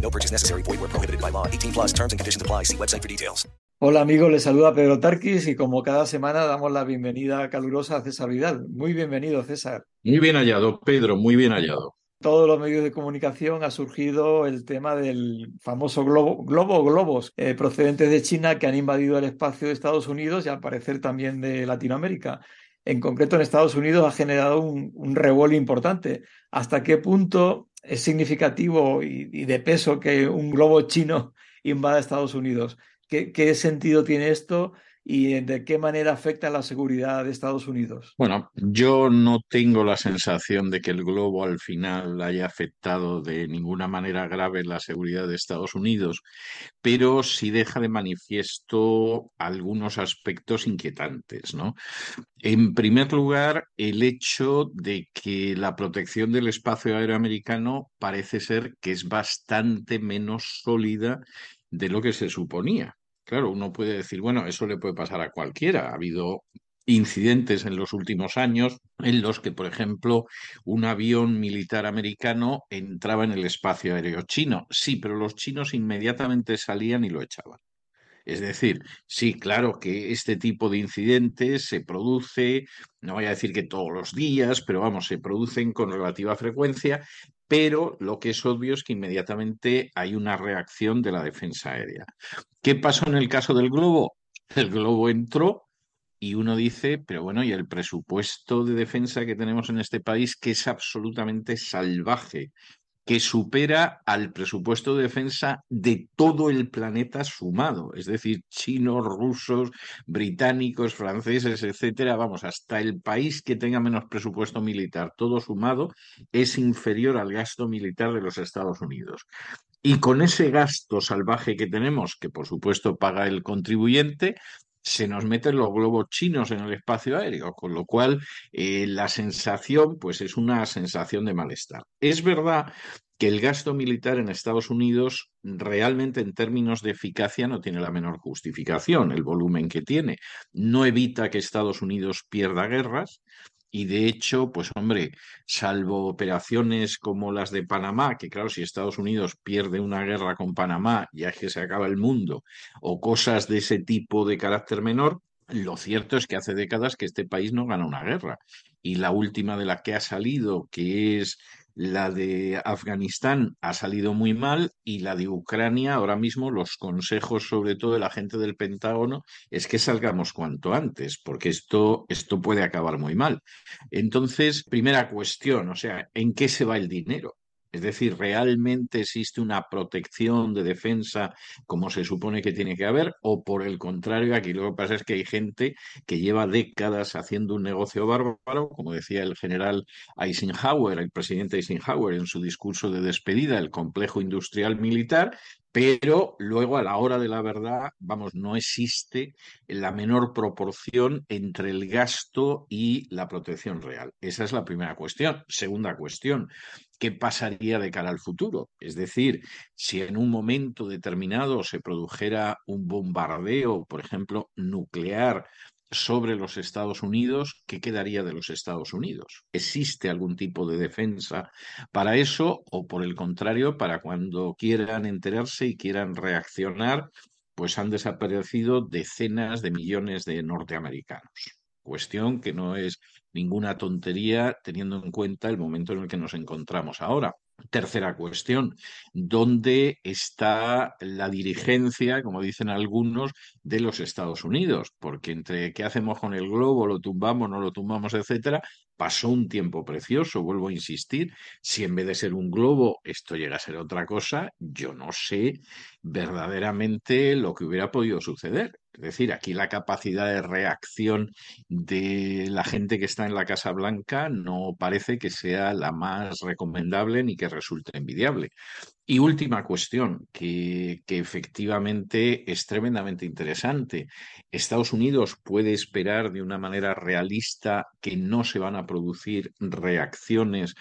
No purchase necessary. Void where prohibited by law. 18 plus terms and conditions apply. See website for details. Hola amigos, les saluda Pedro Tarquis y como cada semana damos la bienvenida calurosa a César Vidal. Muy bienvenido, César. Muy bien hallado, Pedro, muy bien hallado. todos los medios de comunicación ha surgido el tema del famoso globo, globo globos eh, procedentes de China que han invadido el espacio de Estados Unidos y al parecer también de Latinoamérica. En concreto, en Estados Unidos ha generado un, revuelo importante. ¿Hasta qué punto es significativo y, de peso que un globo chino invada Estados Unidos? ¿Qué, ¿Qué sentido tiene esto? Y de qué manera afecta la seguridad de Estados Unidos? Bueno, yo no tengo la sensación de que el globo al final haya afectado de ninguna manera grave la seguridad de Estados Unidos, pero sí deja de manifiesto algunos aspectos inquietantes, ¿no? En primer lugar, el hecho de que la protección del espacio aéreo americano parece ser que es bastante menos sólida de lo que se suponía. Claro, uno puede decir, bueno, eso le puede pasar a cualquiera. Ha habido incidentes en los últimos años en los que, por ejemplo, un avión militar americano entraba en el espacio aéreo chino. Sí, pero los chinos inmediatamente salían y lo echaban. Es decir, sí, claro que este tipo de incidentes se produce, no voy a decir que todos los días, pero vamos, se producen con relativa frecuencia, pero lo que es obvio es que inmediatamente hay una reacción de la defensa aérea. ¿Qué pasó en el caso del globo? El globo entró y uno dice, pero bueno, y el presupuesto de defensa que tenemos en este país, que es absolutamente salvaje, que supera al presupuesto de defensa de todo el planeta sumado, es decir, chinos, rusos, británicos, franceses, etcétera, vamos, hasta el país que tenga menos presupuesto militar, todo sumado, es inferior al gasto militar de los Estados Unidos. Y con ese gasto salvaje que tenemos, que por supuesto paga el contribuyente, se nos meten los globos chinos en el espacio aéreo, con lo cual eh, la sensación pues es una sensación de malestar. Es verdad que el gasto militar en Estados Unidos realmente en términos de eficacia no tiene la menor justificación, el volumen que tiene. No evita que Estados Unidos pierda guerras, y de hecho, pues hombre, salvo operaciones como las de Panamá, que claro, si Estados Unidos pierde una guerra con Panamá, ya es que se acaba el mundo, o cosas de ese tipo de carácter menor, lo cierto es que hace décadas que este país no gana una guerra. Y la última de la que ha salido, que es la de Afganistán ha salido muy mal y la de Ucrania, ahora mismo los consejos, sobre todo de la gente del Pentágono, es que salgamos cuanto antes, porque esto, esto puede acabar muy mal. Entonces, primera cuestión, o sea, ¿en qué se va el dinero? Es decir, ¿realmente existe una protección de defensa como se supone que tiene que haber? O por el contrario, aquí lo que pasa es que hay gente que lleva décadas haciendo un negocio bárbaro, como decía el general Eisenhower, el presidente Eisenhower en su discurso de despedida, el complejo industrial militar, pero luego a la hora de la verdad, vamos, no existe la menor proporción entre el gasto y la protección real. Esa es la primera cuestión. Segunda cuestión, ¿qué pasaría de cara al futuro? Es decir, si en un momento determinado se produjera un bombardeo, por ejemplo, nuclear sobre los Estados Unidos, ¿qué quedaría de los Estados Unidos? ¿Existe algún tipo de defensa para eso o por el contrario, para cuando quieran enterarse y quieran reaccionar, pues han desaparecido decenas de millones de norteamericanos? Cuestión que no es ninguna tontería teniendo en cuenta el momento en el que nos encontramos ahora. Tercera cuestión, ¿dónde está la dirigencia, como dicen algunos, de los Estados Unidos? Porque entre qué hacemos con el globo, lo tumbamos, no lo tumbamos, etcétera, pasó un tiempo precioso, vuelvo a insistir, si en vez de ser un globo esto llega a ser otra cosa, yo no sé verdaderamente lo que hubiera podido suceder. Es decir, aquí la capacidad de reacción de la gente que está en la Casa Blanca no parece que sea la más recomendable ni que resulte envidiable. Y última cuestión, que, efectivamente es tremendamente interesante. Estados Unidos puede esperar de una manera realista que no se van a producir reacciones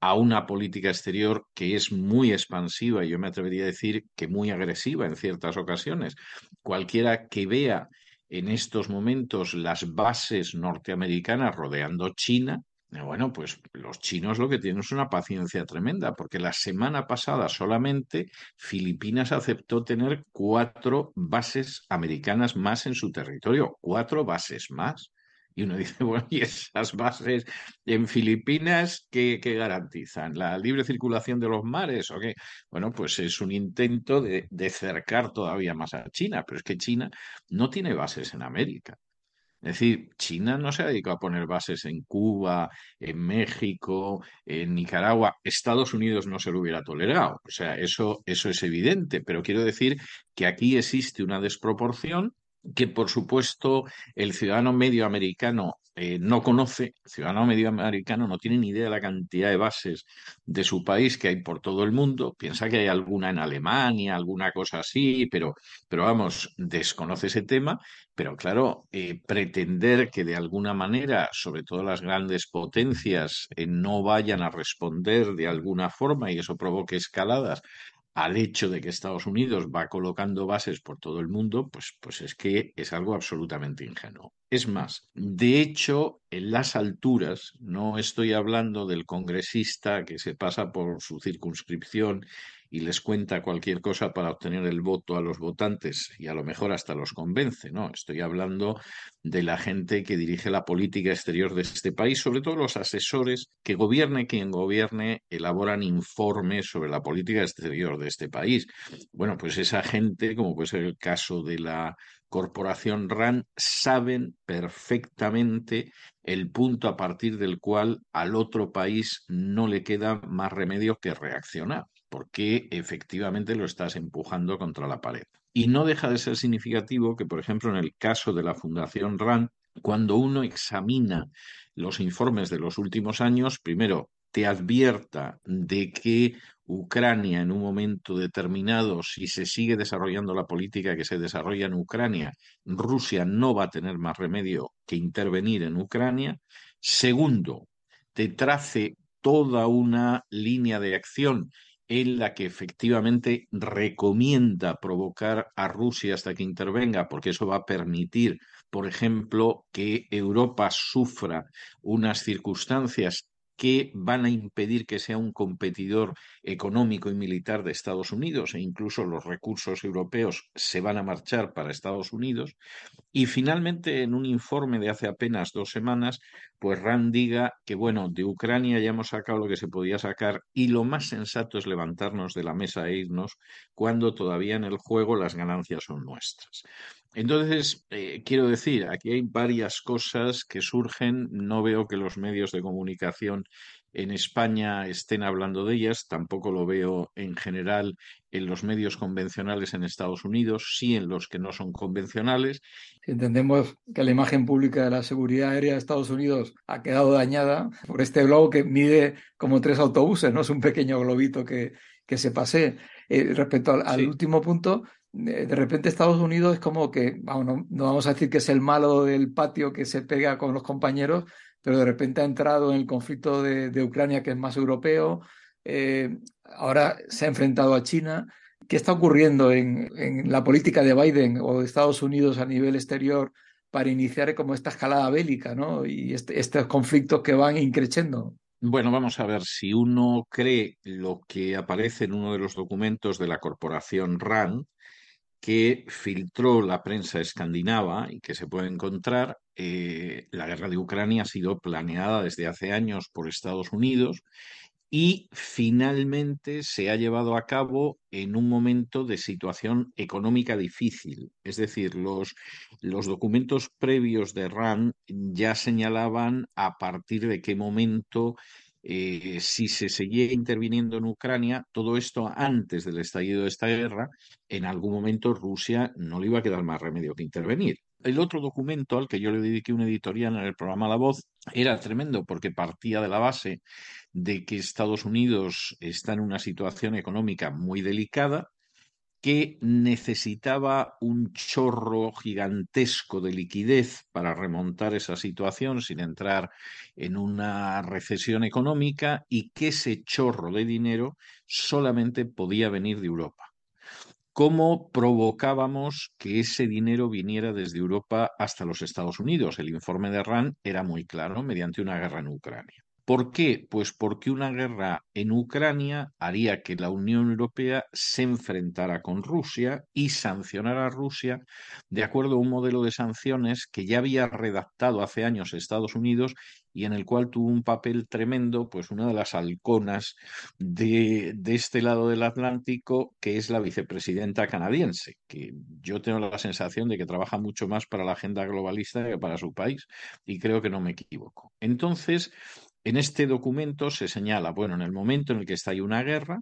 a una política exterior que es muy expansiva y yo me atrevería a decir que muy agresiva en ciertas ocasiones. Cualquiera que vea en estos momentos las bases norteamericanas rodeando China, bueno, pues los chinos lo que tienen es una paciencia tremenda, porque la semana pasada solamente Filipinas aceptó tener cuatro bases americanas más en su territorio, cuatro bases más. Y uno dice, bueno, ¿y esas bases en Filipinas qué, garantizan? ¿La libre circulación de los mares o qué? Bueno, pues es un intento de, de cercar todavía más a China, pero es que China no tiene bases en América. Es decir, China no se ha dedicado a poner bases en Cuba, en México, en Nicaragua. Estados Unidos no se lo hubiera tolerado. O sea, eso, eso es evidente. Pero quiero decir que aquí existe una desproporción que por supuesto el ciudadano medio americano eh, no conoce, el ciudadano medio americano no tiene ni idea de la cantidad de bases de su país que hay por todo el mundo, piensa que hay alguna en Alemania, alguna cosa así, pero, pero vamos, desconoce ese tema, pero claro, eh, pretender que de alguna manera, sobre todo las grandes potencias, eh, no vayan a responder de alguna forma y eso provoque escaladas al hecho de que Estados Unidos va colocando bases por todo el mundo, pues, pues es que es algo absolutamente ingenuo. Es más, de hecho, en las alturas, no estoy hablando del congresista que se pasa por su circunscripción y les cuenta cualquier cosa para obtener el voto a los votantes y a lo mejor hasta los convence, ¿no? Estoy hablando de la gente que dirige la política exterior de este país, sobre todo los asesores que gobierne quien gobierne, elaboran informes sobre la política exterior de este país. Bueno, pues esa gente, como puede ser el caso de la Corporación RAN, saben perfectamente el punto a partir del cual al otro país no le queda más remedio que reaccionar porque efectivamente lo estás empujando contra la pared. Y no deja de ser significativo que, por ejemplo, en el caso de la Fundación RAND, cuando uno examina los informes de los últimos años, primero te advierta de que Ucrania en un momento determinado, si se sigue desarrollando la política que se desarrolla en Ucrania, Rusia no va a tener más remedio que intervenir en Ucrania. Segundo, te trace toda una línea de acción en la que efectivamente recomienda provocar a Rusia hasta que intervenga, porque eso va a permitir, por ejemplo, que Europa sufra unas circunstancias que van a impedir que sea un competidor económico y militar de Estados Unidos e incluso los recursos europeos se van a marchar para Estados Unidos. Y finalmente, en un informe de hace apenas dos semanas, pues Rand diga que, bueno, de Ucrania ya hemos sacado lo que se podía sacar y lo más sensato es levantarnos de la mesa e irnos cuando todavía en el juego las ganancias son nuestras. Entonces, eh, quiero decir, aquí hay varias cosas que surgen. No veo que los medios de comunicación en España estén hablando de ellas, tampoco lo veo en general en los medios convencionales en Estados Unidos, sí en los que no son convencionales. Entendemos que la imagen pública de la seguridad aérea de Estados Unidos ha quedado dañada por este globo que mide como tres autobuses, no es un pequeño globito que, que se pase. Eh, respecto al, al último punto, de repente Estados Unidos es como que, no, vamos a decir que es el malo del patio que se pega con los compañeros, pero de repente ha entrado en el conflicto de, Ucrania, que es más europeo, eh, ahora se ha enfrentado a China. ¿Qué está ocurriendo en, en, la política de Biden o de Estados Unidos a nivel exterior para iniciar como esta escalada bélica ¿no? y este, estos conflictos que van increciendo? Bueno, vamos a ver, si uno cree lo que aparece en uno de los documentos de la corporación RAND, que filtró la prensa escandinava y que se puede encontrar, eh, la guerra de Ucrania ha sido planeada desde hace años por Estados Unidos y finalmente se ha llevado a cabo en un momento de situación económica difícil. Es decir, los, los documentos previos de RAN ya señalaban a partir de qué momento eh, si se seguía interviniendo en Ucrania, todo esto antes del estallido de esta guerra, en algún momento Rusia no le iba a quedar más remedio que intervenir. El otro documento al que yo le dediqué una editorial en el programa La Voz era tremendo porque partía de la base de que Estados Unidos está en una situación económica muy delicada, que necesitaba un chorro gigantesco de liquidez para remontar esa situación sin entrar en una recesión económica y que ese chorro de dinero solamente podía venir de Europa. ¿Cómo provocábamos que ese dinero viniera desde Europa hasta los Estados Unidos? El informe de RAN era muy claro, mediante una guerra en Ucrania. ¿Por qué? Pues porque una guerra en Ucrania haría que la Unión Europea se enfrentara con Rusia y sancionara a Rusia de acuerdo a un modelo de sanciones que ya había redactado hace años Estados Unidos y en el cual tuvo un papel tremendo, pues una de las halconas de, de este lado del Atlántico, que es la vicepresidenta canadiense, que yo tengo la sensación de que trabaja mucho más para la agenda globalista que para su país, y creo que no me equivoco. Entonces, en este documento se señala, bueno, en el momento en el que está ahí una guerra,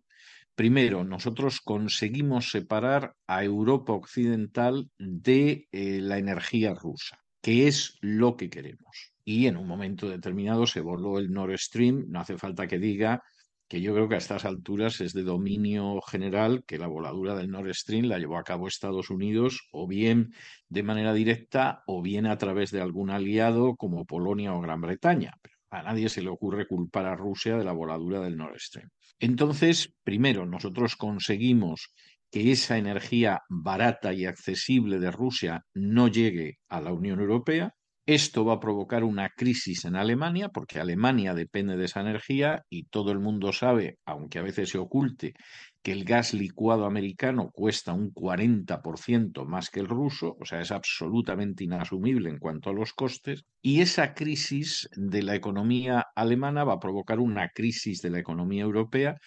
primero nosotros conseguimos separar a Europa Occidental de eh, la energía rusa, que es lo que queremos. Y en un momento determinado se voló el Nord Stream, no hace falta que diga que yo creo que a estas alturas es de dominio general que la voladura del Nord Stream la llevó a cabo Estados Unidos o bien de manera directa o bien a través de algún aliado como Polonia o Gran Bretaña. A nadie se le ocurre culpar a Rusia de la voladura del Nord Stream. Entonces, primero, nosotros conseguimos que esa energía barata y accesible de Rusia no llegue a la Unión Europea. Esto va a provocar una crisis en Alemania, porque Alemania depende de esa energía y todo el mundo sabe, aunque a veces se oculte, que el gas licuado americano cuesta un 40% más que el ruso, o sea, es absolutamente inasumible en cuanto a los costes, y esa crisis de la economía alemana va a provocar una crisis de la economía europea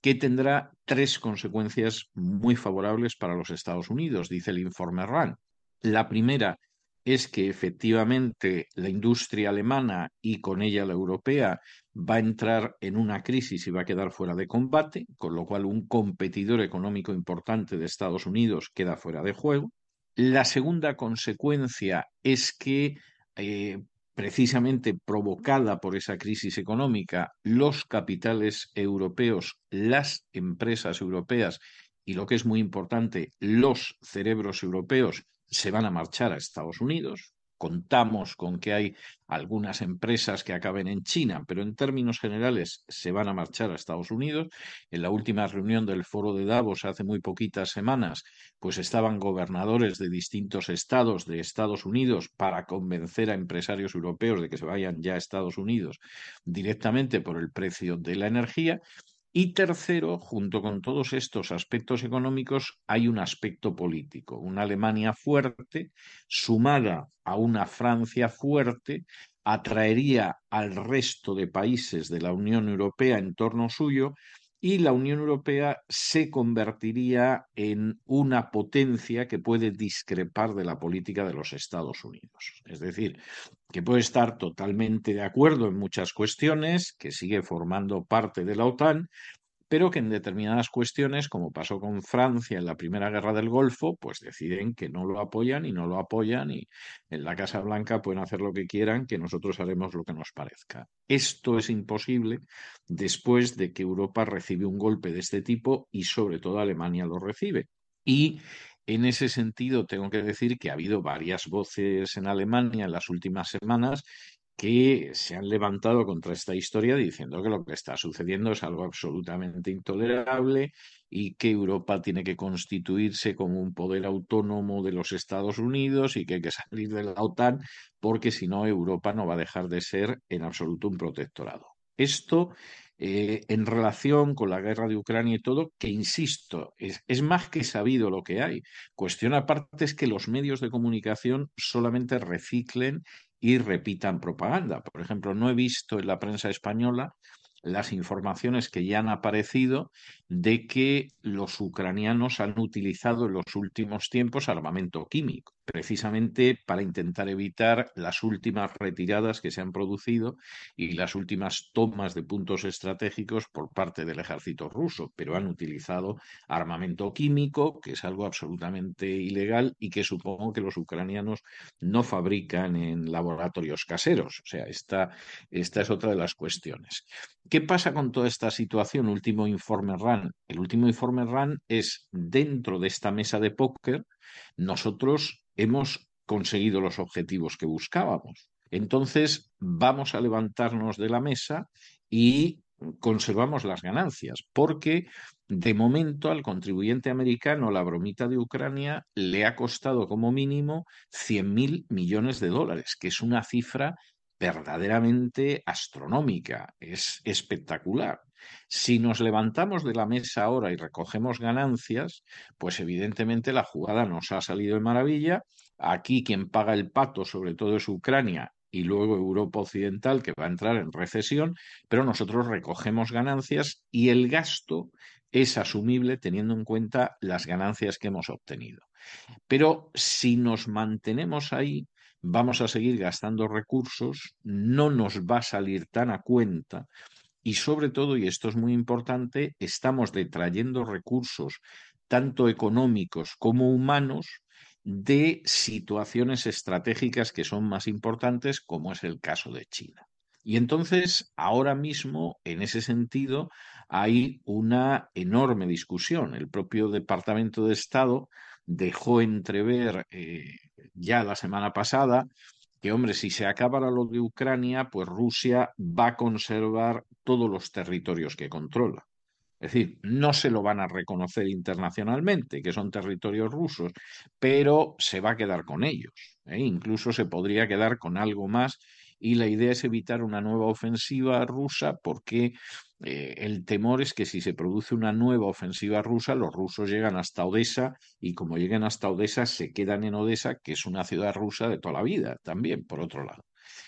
que tendrá tres consecuencias muy favorables para los Estados Unidos, dice el informe RAN. La primera es que efectivamente la industria alemana y con ella la europea va a entrar en una crisis y va a quedar fuera de combate, con lo cual un competidor económico importante de Estados Unidos queda fuera de juego. La segunda consecuencia es que, eh, precisamente provocada por esa crisis económica, los capitales europeos, las empresas europeas y, lo que es muy importante, los cerebros europeos se van a marchar a Estados Unidos. Contamos con que hay algunas empresas que acaben en China, pero en términos generales se van a marchar a Estados Unidos. En la última reunión del foro de Davos hace muy poquitas semanas, pues estaban gobernadores de distintos estados de Estados Unidos para convencer a empresarios europeos de que se vayan ya a Estados Unidos directamente por el precio de la energía. Y tercero, junto con todos estos aspectos económicos, hay un aspecto político. Una Alemania fuerte, sumada a una Francia fuerte, atraería al resto de países de la Unión Europea en torno suyo y la Unión Europea se convertiría en una potencia que puede discrepar de la política de los Estados Unidos. Es decir, que puede estar totalmente de acuerdo en muchas cuestiones, que sigue formando parte de la OTAN, pero que en determinadas cuestiones, como pasó con Francia en la Primera Guerra del Golfo, pues deciden que no lo apoyan y no lo apoyan y en la Casa Blanca pueden hacer lo que quieran, que nosotros haremos lo que nos parezca. Esto es imposible después de que Europa recibe un golpe de este tipo y sobre todo Alemania lo recibe. Y en ese sentido, tengo que decir que ha habido varias voces en Alemania en las últimas semanas que se han levantado contra esta historia diciendo que lo que está sucediendo es algo absolutamente intolerable y que Europa tiene que constituirse como un poder autónomo de los Estados Unidos y que hay que salir de la OTAN porque si no Europa no va a dejar de ser en absoluto un protectorado. Esto eh, en relación con la guerra de Ucrania y todo, que insisto, es, es, más que sabido lo que hay. Cuestión aparte es que los medios de comunicación solamente reciclen y repitan propaganda. Por ejemplo, no he visto en la prensa española las informaciones que ya han aparecido de que los ucranianos han utilizado en los últimos tiempos armamento químico, precisamente para intentar evitar las últimas retiradas que se han producido y las últimas tomas de puntos estratégicos por parte del ejército ruso, pero han utilizado armamento químico, que es algo absolutamente ilegal y que supongo que los ucranianos no fabrican en laboratorios caseros. O sea, esta, esta es otra de las cuestiones. ¿Qué pasa con toda esta situación? Último informe El último informe RAN es dentro de esta mesa de póker, nosotros hemos conseguido los objetivos que buscábamos. Entonces, vamos a levantarnos de la mesa y conservamos las ganancias, porque de momento al contribuyente americano la bromita de Ucrania le ha costado como mínimo 100 mil millones de dólares, que es una cifra verdaderamente astronómica, es espectacular. Si nos levantamos de la mesa ahora y recogemos ganancias, pues evidentemente la jugada nos ha salido de maravilla. Aquí quien paga el pato sobre todo es Ucrania y luego Europa Occidental que va a entrar en recesión, pero nosotros recogemos ganancias y el gasto es asumible teniendo en cuenta las ganancias que hemos obtenido. Pero si nos mantenemos ahí, vamos a seguir gastando recursos, no nos va a salir tan a cuenta y sobre todo, y esto es muy importante, estamos detrayendo recursos tanto económicos como humanos de situaciones estratégicas que son más importantes, como es el caso de China. Y entonces, ahora mismo, en ese sentido, hay una enorme discusión. El propio Departamento de Estado dejó entrever eh, ya la semana pasada que, hombre, si se acaba lo de Ucrania, pues Rusia va a conservar todos los territorios que controla. Es decir, no se lo van a reconocer internacionalmente, que son territorios rusos, pero se va a quedar con ellos. ¿eh? Incluso se podría quedar con algo más y la idea es evitar una nueva ofensiva rusa porque eh, el temor es que si se produce una nueva ofensiva rusa, los rusos llegan hasta Odessa y como lleguen hasta Odessa se quedan en Odessa, que es una ciudad rusa de toda la vida también, por otro lado.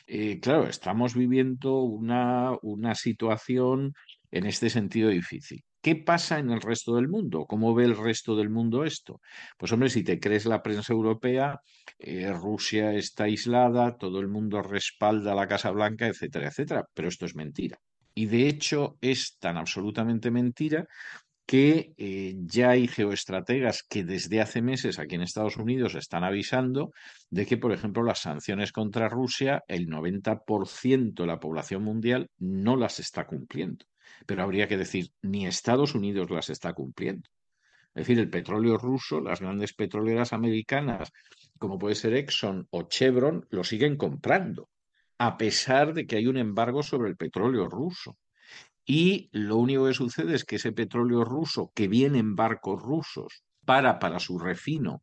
Eh, claro, estamos viviendo una, una situación en este sentido difícil. ¿Qué pasa en el resto del mundo? ¿Cómo ve el resto del mundo esto? Pues hombre, si te crees la prensa europea, eh, Rusia está aislada, todo el mundo respalda la Casa Blanca, etcétera, etcétera, pero esto es mentira. Y de hecho es tan absolutamente mentira que eh, ya hay geoestrategas que desde hace meses aquí en Estados Unidos están avisando de que, por ejemplo, las sanciones contra Rusia, el 90% de la población mundial no las está cumpliendo pero habría que decir, ni Estados Unidos las está cumpliendo. Es decir, el petróleo ruso, las grandes petroleras americanas, como puede ser Exxon o Chevron, lo siguen comprando, a pesar de que hay un embargo sobre el petróleo ruso. Y lo único que sucede es que ese petróleo ruso que viene en barcos rusos para para su refino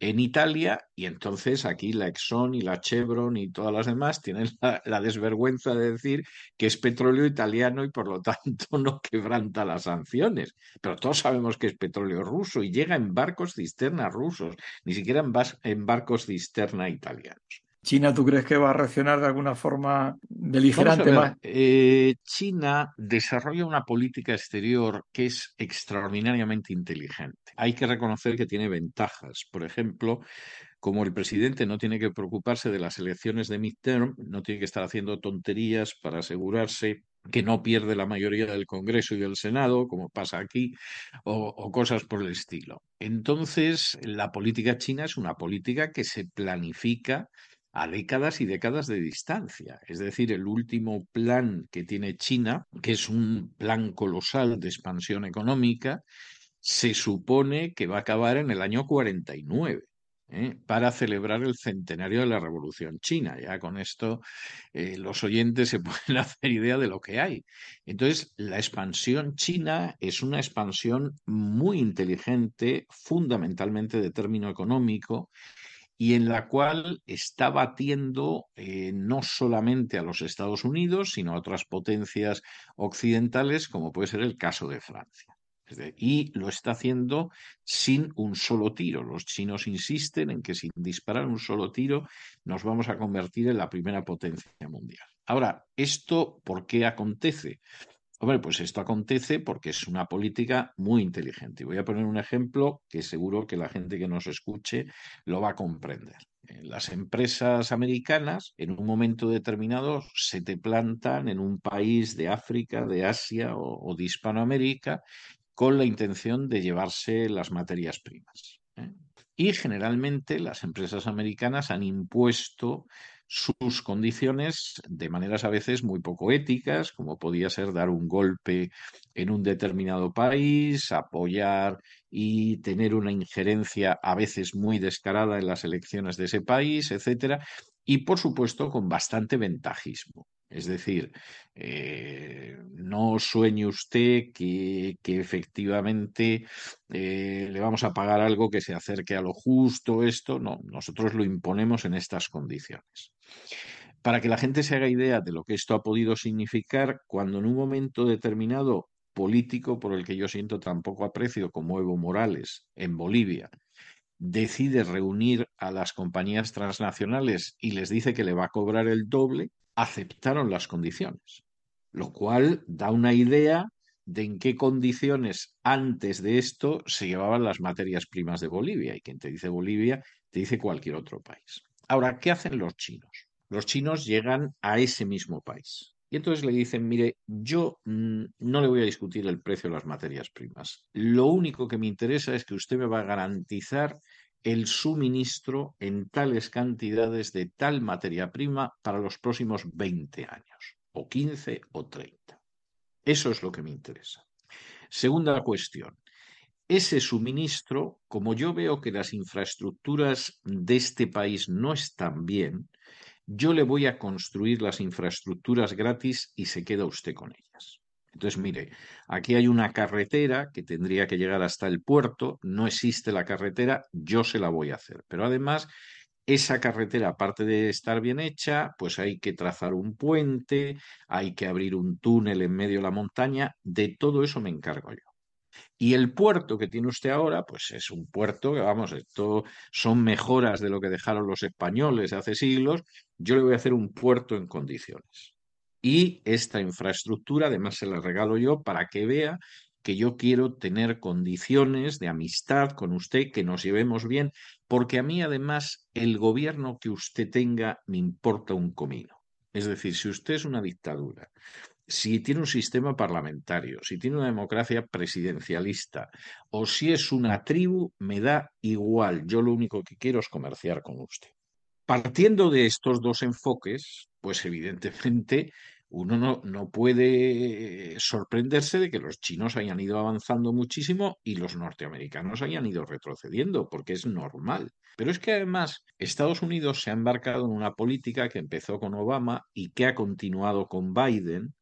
en Italia y entonces aquí la Exxon y la Chevron y todas las demás tienen la, desvergüenza de decir que es petróleo italiano y por lo tanto no quebranta las sanciones. Pero todos sabemos que es petróleo ruso y llega en barcos cisterna rusos, ni siquiera en, en barcos cisterna italianos. China, ¿tú crees que va a reaccionar de alguna forma beligerante más? Eh, China desarrolla una política exterior que es extraordinariamente inteligente. Hay que reconocer que tiene ventajas. Por ejemplo, como el presidente no tiene que preocuparse de las elecciones de midterm, no tiene que estar haciendo tonterías para asegurarse que no pierde la mayoría del Congreso y del Senado, como pasa aquí, o, o, cosas por el estilo. Entonces, la política china es una política que se planifica a décadas y décadas de distancia. Es decir, el último plan que tiene China, que es un plan colosal de expansión económica, se supone que va a acabar en el año 49. ¿eh? para celebrar el centenario de la Revolución China. Ya con esto eh, los oyentes se pueden hacer idea de lo que hay. Entonces, la expansión china es una expansión muy inteligente, fundamentalmente de término económico, y en la cual está batiendo eh, no solamente a los Estados Unidos, sino a otras potencias occidentales, como puede ser el caso de Francia. Y lo está haciendo sin un solo tiro. Los chinos insisten en que sin disparar un solo tiro nos vamos a convertir en la primera potencia mundial. Ahora, ¿esto por qué acontece? Hombre, pues esto acontece porque es una política muy inteligente. Y voy a poner un ejemplo que seguro que la gente que nos escuche lo va a comprender. Las empresas americanas, en un momento determinado, se te plantan en un país de África, de Asia o, o de Hispanoamérica con la intención de llevarse las materias primas. ¿eh? Y generalmente las empresas americanas han impuesto sus condiciones de maneras a veces muy poco éticas, como podía ser dar un golpe en un determinado país, apoyar y tener una injerencia a veces muy descarada en las elecciones de ese país, etcétera, y por supuesto con bastante ventajismo. Es decir, eh, no sueñe usted que, efectivamente eh, le vamos a pagar algo que se acerque a lo justo, esto, no, nosotros lo imponemos en estas condiciones. Para que la gente se haga idea de lo que esto ha podido significar, cuando en un momento determinado político por el que yo siento tan poco aprecio como Evo Morales en Bolivia, decide reunir a las compañías transnacionales y les dice que le va a cobrar el doble, aceptaron las condiciones, lo cual da una idea de en qué condiciones antes de esto se llevaban las materias primas de Bolivia. Y quien te dice Bolivia, te dice cualquier otro país. Ahora, ¿qué hacen los chinos? Los chinos llegan a ese mismo país. Y entonces le dicen, mire, yo mm, no le voy a discutir el precio de las materias primas. Lo único que me interesa es que usted me va a garantizar el suministro en tales cantidades de tal materia prima para los próximos 20 años, o 15 o 30. Eso es lo que me interesa. Segunda cuestión. Ese suministro, como yo veo que las infraestructuras de este país no están bien, yo le voy a construir las infraestructuras gratis y se queda usted con ellas. Entonces, mire, aquí hay una carretera que tendría que llegar hasta el puerto, no existe la carretera, yo se la voy a hacer. Pero además, esa carretera, aparte de estar bien hecha, pues hay que trazar un puente, hay que abrir un túnel en medio de la montaña, de todo eso me encargo yo. Y el puerto que tiene usted ahora, pues es un puerto que, vamos, esto son mejoras de lo que dejaron los españoles hace siglos. Yo le voy a hacer un puerto en condiciones. Y esta infraestructura, además, se la regalo yo para que vea que yo quiero tener condiciones de amistad con usted, que nos llevemos bien, porque a mí además el gobierno que usted tenga me importa un comino. Es decir, si usted es una dictadura, si tiene un sistema parlamentario, si tiene una democracia presidencialista o si es una tribu, me da igual. Yo lo único que quiero es comerciar con usted. Partiendo de estos dos enfoques, pues evidentemente uno no, no, puede sorprenderse de que los chinos hayan ido avanzando muchísimo y los norteamericanos hayan ido retrocediendo, porque es normal. Pero es que además Estados Unidos se ha embarcado en una política que empezó con Obama y que ha continuado con Biden,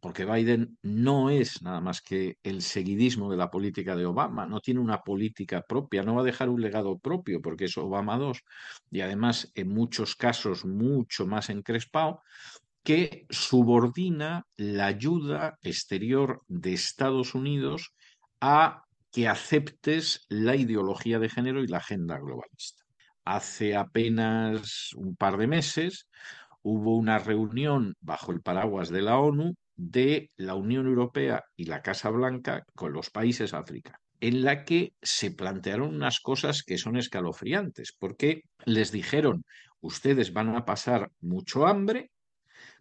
porque Biden no es nada más que el seguidismo de la política de Obama, no tiene una política propia, no va a dejar un legado propio, porque es Obama 2, y además en muchos casos mucho más encrespado, que subordina la ayuda exterior de Estados Unidos a que aceptes la ideología de género y la agenda globalista. Hace apenas un par de meses hubo una reunión bajo el paraguas de la ONU de la Unión Europea y la Casa Blanca con los países africanos en la que se plantearon unas cosas que son escalofriantes, porque les dijeron, ustedes van a pasar mucho hambre,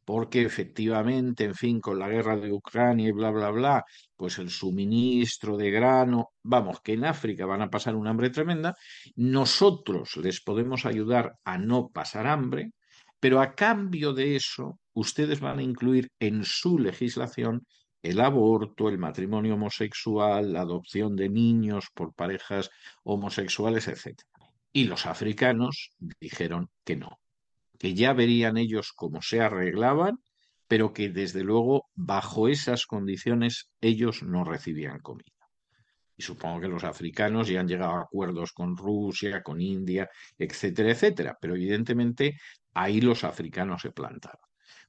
porque efectivamente, en fin, con la guerra de Ucrania y bla, bla, bla, pues el suministro de grano, vamos, que en África van a pasar una hambre tremenda, nosotros les podemos ayudar a no pasar hambre, pero a cambio de eso, ustedes van a incluir en su legislación el aborto, el matrimonio homosexual, la adopción de niños por parejas homosexuales, etc. Y los africanos dijeron que no, que ya verían ellos cómo se arreglaban, pero que desde luego bajo esas condiciones ellos no recibían comida. Y supongo que los africanos ya han llegado a acuerdos con Rusia, con India, etcétera, etcétera, pero evidentemente ahí los africanos se plantaron.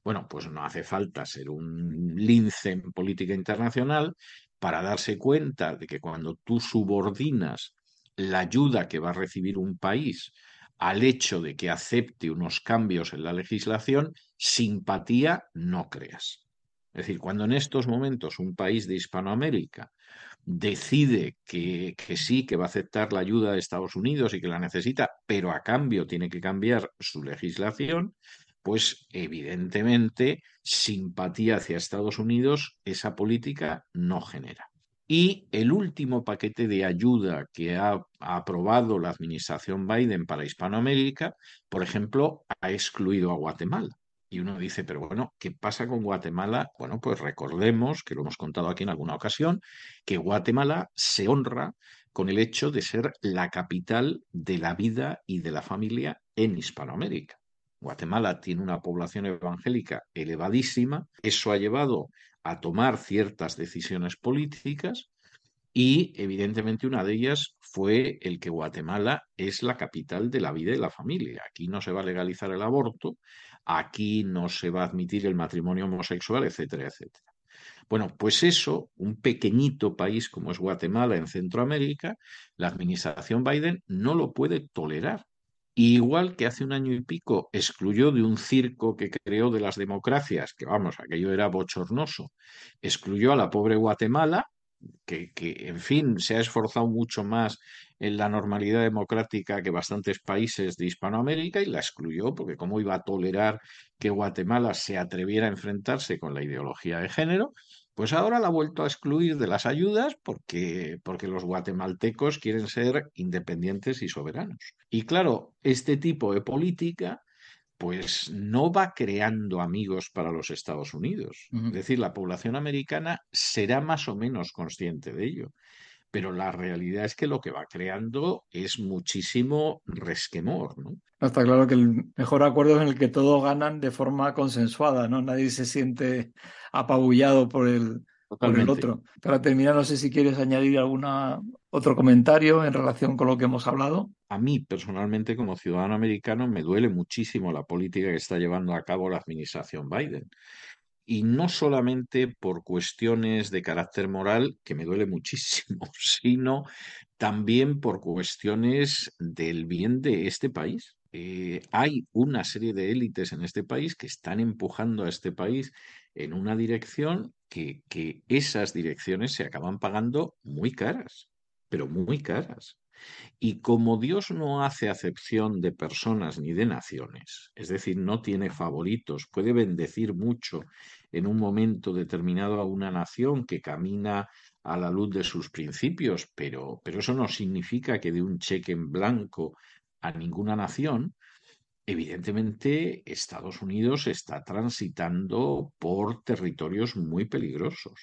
Bueno, pues no hace falta ser un lince en política internacional para darse cuenta de que cuando tú subordinas la ayuda que va a recibir un país al hecho de que acepte unos cambios en la legislación, simpatía no creas. Es decir, cuando en estos momentos un país de Hispanoamérica decide que, sí, que va a aceptar la ayuda de Estados Unidos y que la necesita, pero a cambio tiene que cambiar su legislación, pues evidentemente simpatía hacia Estados Unidos esa política no genera. Y el último paquete de ayuda que ha aprobado la administración Biden para Hispanoamérica, por ejemplo, ha excluido a Guatemala. Y uno dice, pero bueno, ¿qué pasa con Guatemala? Bueno, pues recordemos, que lo hemos contado aquí en alguna ocasión, que Guatemala se honra con el hecho de ser la capital de la vida y de la familia en Hispanoamérica. Guatemala tiene una población evangélica elevadísima, eso ha llevado a tomar ciertas decisiones políticas y evidentemente una de ellas fue el que Guatemala es la capital de la vida y la familia. Aquí no se va a legalizar el aborto, aquí no se va a admitir el matrimonio homosexual, etcétera, etcétera. Bueno, pues eso, un pequeñito país como es Guatemala en Centroamérica, la administración Biden no lo puede tolerar. Igual que hace un año y pico excluyó de un circo que creó de las democracias, que vamos, aquello era bochornoso, excluyó a la pobre Guatemala, que, en fin, se ha esforzado mucho más en la normalidad democrática que bastantes países de Hispanoamérica y la excluyó, porque cómo iba a tolerar que Guatemala se atreviera a enfrentarse con la ideología de género, pues ahora la ha vuelto a excluir de las ayudas porque, porque los guatemaltecos quieren ser independientes y soberanos. Y claro, este tipo de política pues no va creando amigos para los Estados Unidos. Uh -huh. Es decir, la población americana será más o menos consciente de ello. Pero la realidad es que lo que va creando es muchísimo resquemor, ¿no? Está claro que el mejor acuerdo es en el que todos ganan de forma consensuada, ¿no? Nadie se siente apabullado por el, por el otro. Para terminar, no sé si quieres añadir alguna otro comentario en relación con lo que hemos hablado. A mí, personalmente, como ciudadano americano, me duele muchísimo la política que está llevando a cabo la administración Biden. Y no solamente por cuestiones de carácter moral, que me duele muchísimo, sino también por cuestiones del bien de este país. Eh, hay una serie de élites en este país que están empujando a este país en una dirección que, que esas direcciones se acaban pagando muy caras, pero muy caras. Y como Dios no hace acepción de personas ni de naciones, es decir, no tiene favoritos, puede bendecir mucho en un momento determinado a una nación que camina a la luz de sus principios, pero, pero eso no significa que de un cheque en blanco a ninguna nación, evidentemente Estados Unidos está transitando por territorios muy peligrosos.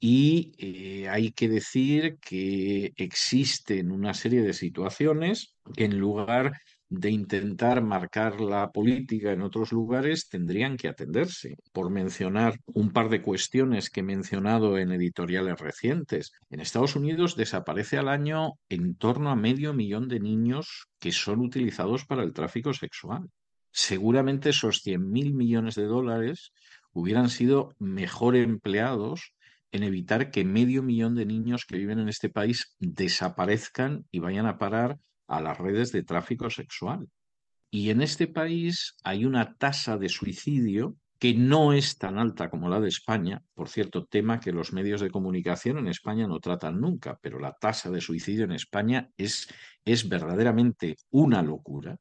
Y eh, hay que decir que existen una serie de situaciones que en lugar de intentar marcar la política en otros lugares tendrían que atenderse. Por mencionar un par de cuestiones que he mencionado en editoriales recientes, en Estados Unidos desaparece al año en torno a medio millón de niños que son utilizados para el tráfico sexual. Seguramente esos 100 mil millones de dólares hubieran sido mejor empleados en evitar que medio millón de niños que viven en este país desaparezcan y vayan a parar a las redes de tráfico sexual. Y en este país hay una tasa de suicidio que no es tan alta como la de España, por cierto, tema que los medios de comunicación en España no tratan nunca, pero la tasa de suicidio en España es, es verdaderamente una locura.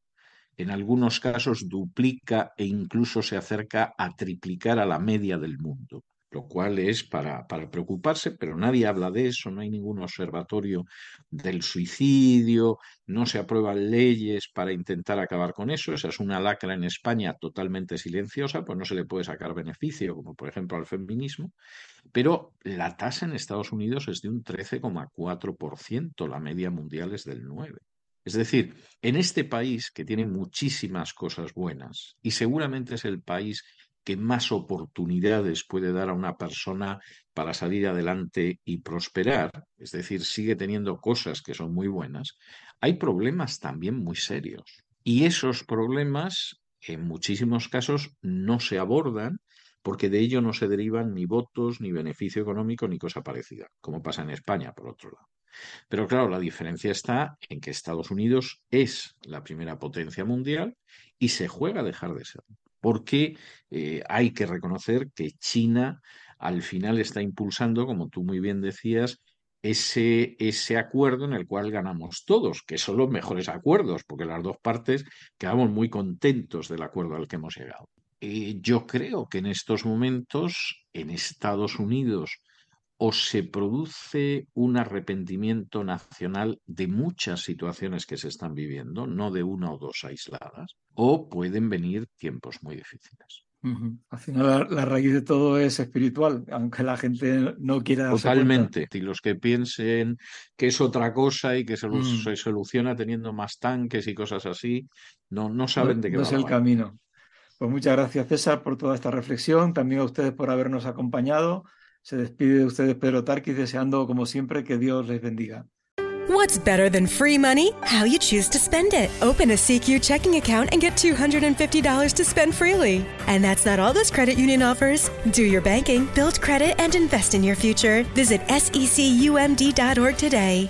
En algunos casos duplica e incluso se acerca a triplicar a la media del mundo lo cual es para, preocuparse, pero nadie habla de eso, no hay ningún observatorio del suicidio, no se aprueban leyes para intentar acabar con eso, esa es una lacra en España totalmente silenciosa, pues no se le puede sacar beneficio, como por ejemplo al feminismo, pero la tasa en Estados Unidos es de un 13,4%, la media mundial es del 9%. Es decir, en este país que tiene muchísimas cosas buenas y seguramente es el país que más oportunidades puede dar a una persona para salir adelante y prosperar, es decir, sigue teniendo cosas que son muy buenas, hay problemas también muy serios. Y esos problemas, en muchísimos casos, no se abordan porque de ello no se derivan ni votos, ni beneficio económico, ni cosa parecida, como pasa en España, por otro lado. Pero claro, la diferencia está en que Estados Unidos es la primera potencia mundial y se juega a dejar de ser porque eh, hay que reconocer que China al final está impulsando, como tú muy bien decías, ese, ese acuerdo en el cual ganamos todos, que son los mejores acuerdos, porque las dos partes quedamos muy contentos del acuerdo al que hemos llegado. Y yo creo que en estos momentos, en Estados Unidos, o se produce un arrepentimiento nacional de muchas situaciones que se están viviendo, no de una o dos aisladas, o pueden venir tiempos muy difíciles. Al final la, raíz de todo es espiritual, aunque la gente no quiera Totalmente. Y los que piensen que es otra cosa y que se, mm. se, soluciona teniendo más tanques y cosas así, no, no saben de qué no va es el camino. Pues muchas gracias César por toda esta reflexión, también a ustedes por habernos acompañado. Se despide de ustedes Pedro Tarquis deseando como siempre que Dios les bendiga. What's better than free money? How you choose to spend it. Open a CQ checking account and get $250 to spend freely. And that's not all this credit union offers. Do your banking, build credit, and invest in your future. Visit secumd.org today.